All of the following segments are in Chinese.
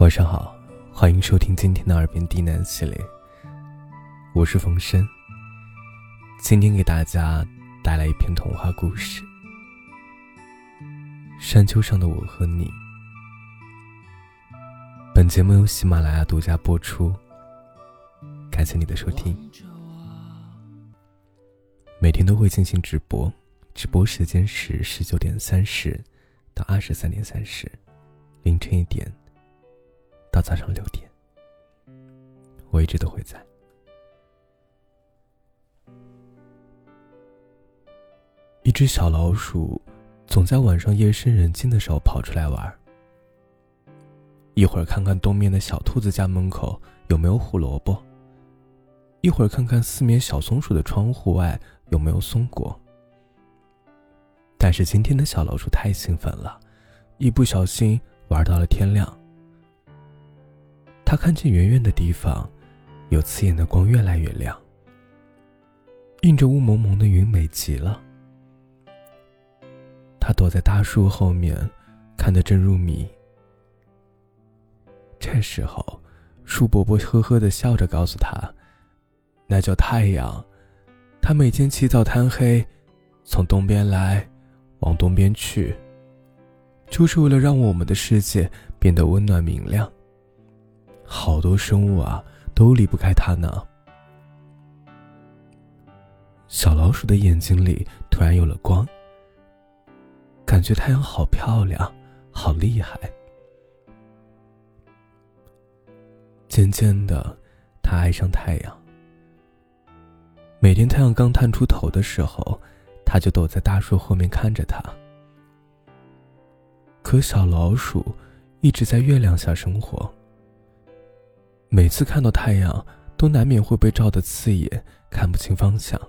晚上好，欢迎收听今天的耳边低喃系列。我是冯生，今天给大家带来一篇童话故事《山丘上的我和你》。本节目由喜马拉雅独家播出，感谢你的收听。每天都会进行直播，直播时间是十九点三十到二十三点三十，凌晨一点。到早上六点，我一直都会在。一只小老鼠总在晚上夜深人静的时候跑出来玩，一会儿看看东面的小兔子家门口有没有胡萝卜，一会儿看看四面小松鼠的窗户外有没有松果。但是今天的小老鼠太兴奋了，一不小心玩到了天亮。他看见远远的地方，有刺眼的光越来越亮，映着雾蒙蒙的云，美极了。他躲在大树后面，看得正入迷。这时候，树伯伯呵呵的笑着告诉他：“那叫太阳，它每天起早贪黑，从东边来，往东边去，就是为了让我们的世界变得温暖明亮。”好多生物啊，都离不开它呢。小老鼠的眼睛里突然有了光，感觉太阳好漂亮，好厉害。渐渐的，它爱上太阳。每天太阳刚探出头的时候，它就躲在大树后面看着它。可小老鼠一直在月亮下生活。每次看到太阳，都难免会被照得刺眼，看不清方向。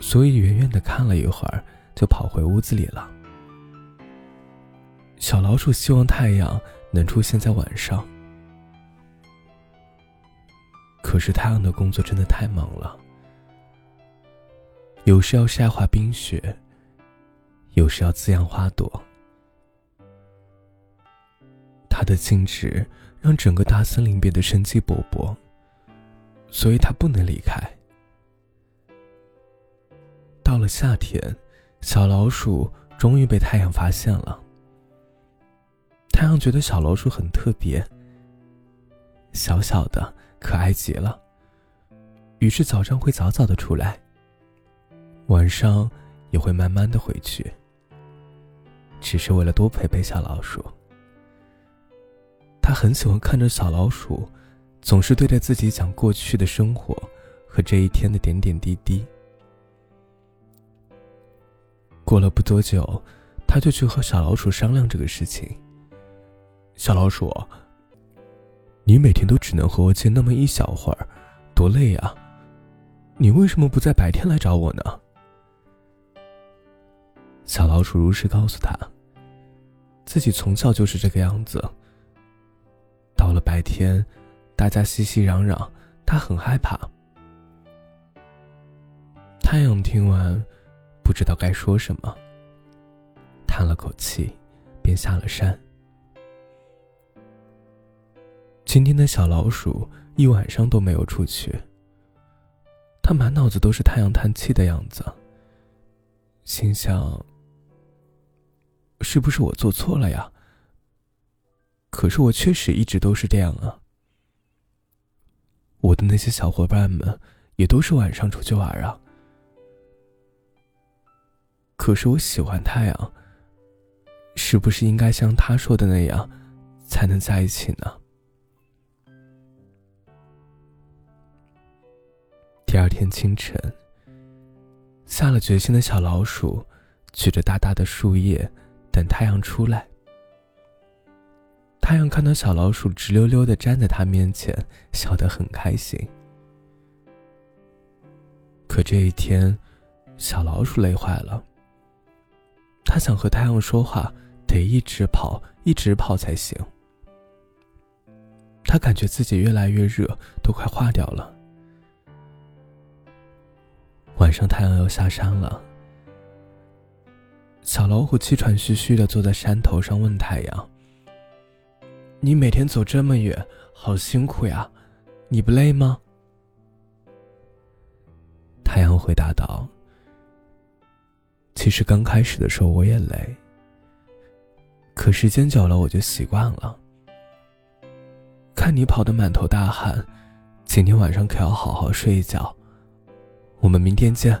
所以远远的看了一会儿，就跑回屋子里了。小老鼠希望太阳能出现在晚上，可是太阳的工作真的太忙了，有时要晒化冰雪，有时要滋养花朵，它的静止。让整个大森林变得生机勃勃，所以它不能离开。到了夏天，小老鼠终于被太阳发现了。太阳觉得小老鼠很特别，小小的，可爱极了，于是早上会早早的出来，晚上也会慢慢的回去，只是为了多陪陪小老鼠。他很喜欢看着小老鼠，总是对着自己讲过去的生活和这一天的点点滴滴。过了不多久，他就去和小老鼠商量这个事情。小老鼠，你每天都只能和我见那么一小会儿，多累啊！你为什么不在白天来找我呢？小老鼠如实告诉他，自己从小就是这个样子。天，大家熙熙攘攘，他很害怕。太阳听完，不知道该说什么，叹了口气，便下了山。今天的小老鼠一晚上都没有出去，他满脑子都是太阳叹气的样子，心想：是不是我做错了呀？可是我确实一直都是这样啊。我的那些小伙伴们也都是晚上出去玩啊。可是我喜欢太阳，是不是应该像他说的那样，才能在一起呢？第二天清晨，下了决心的小老鼠举着大大的树叶，等太阳出来。太阳看到小老鼠直溜溜的站在他面前，笑得很开心。可这一天，小老鼠累坏了。他想和太阳说话，得一直跑，一直跑才行。他感觉自己越来越热，都快化掉了。晚上，太阳要下山了。小老虎气喘吁吁的坐在山头上，问太阳。你每天走这么远，好辛苦呀，你不累吗？”太阳回答道：“其实刚开始的时候我也累，可时间久了我就习惯了。看你跑得满头大汗，今天晚上可要好好睡一觉。我们明天见。”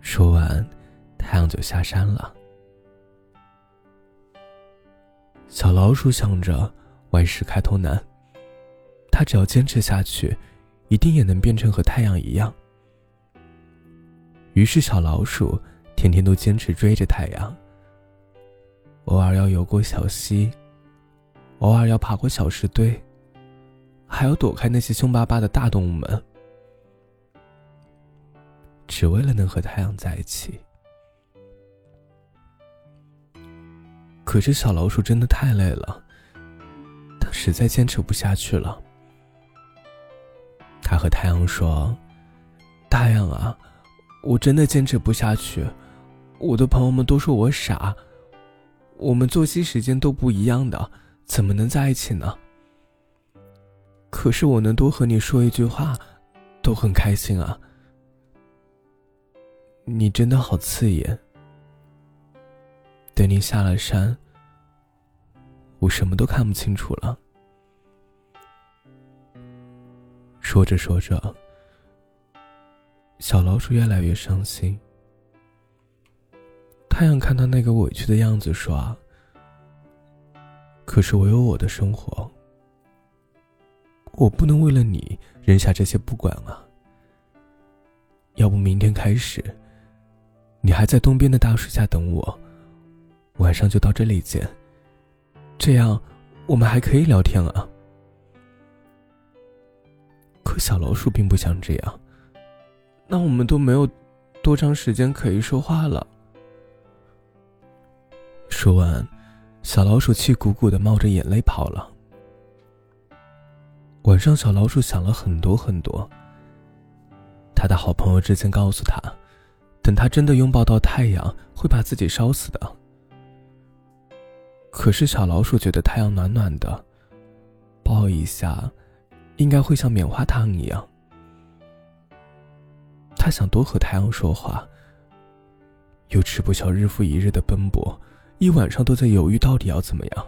说完，太阳就下山了。小老鼠想着万事开头难，它只要坚持下去。一定也能变成和太阳一样。于是，小老鼠天天都坚持追着太阳，偶尔要游过小溪，偶尔要爬过小石堆，还要躲开那些凶巴巴的大动物们，只为了能和太阳在一起。可是，小老鼠真的太累了，它实在坚持不下去了。他和太阳说：“太阳啊，我真的坚持不下去。我的朋友们都说我傻，我们作息时间都不一样的，怎么能在一起呢？可是我能多和你说一句话，都很开心啊。你真的好刺眼。等你下了山，我什么都看不清楚了。”说着说着，小老鼠越来越伤心。太阳看他那个委屈的样子，说：“可是我有我的生活，我不能为了你扔下这些不管啊。要不明天开始，你还在东边的大树下等我，晚上就到这里见。这样，我们还可以聊天啊。”可小老鼠并不想这样，那我们都没有多长时间可以说话了。说完，小老鼠气鼓鼓的，冒着眼泪跑了。晚上，小老鼠想了很多很多。他的好朋友之前告诉他，等他真的拥抱到太阳，会把自己烧死的。可是小老鼠觉得太阳暖暖的，抱一下。应该会像棉花糖一样。他想多和太阳说话，又吃不消日复一日的奔波，一晚上都在犹豫到底要怎么样。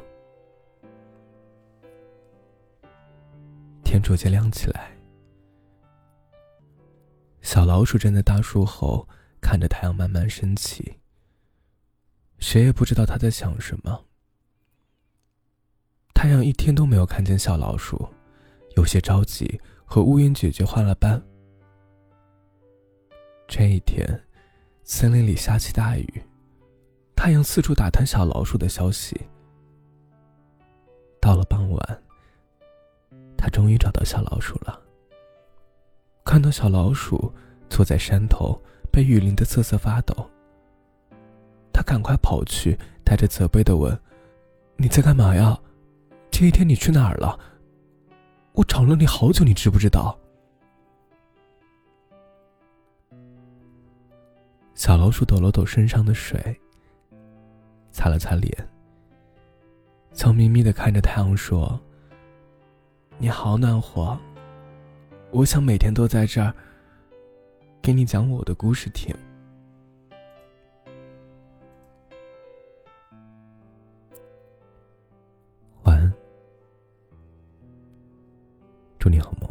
天逐渐亮起来，小老鼠站在大树后，看着太阳慢慢升起。谁也不知道他在想什么。太阳一天都没有看见小老鼠。有些着急，和乌云姐姐换了班。这一天，森林里下起大雨，太阳四处打探小老鼠的消息。到了傍晚，他终于找到小老鼠了。看到小老鼠坐在山头，被雨淋得瑟瑟发抖，他赶快跑去，带着责备的问：“你在干嘛呀？这一天你去哪儿了？”我找了你好久，你知不知道？小老鼠抖了抖身上的水，擦了擦脸，笑眯眯的看着太阳说：“你好暖和，我想每天都在这儿给你讲我的故事听。”你好吗。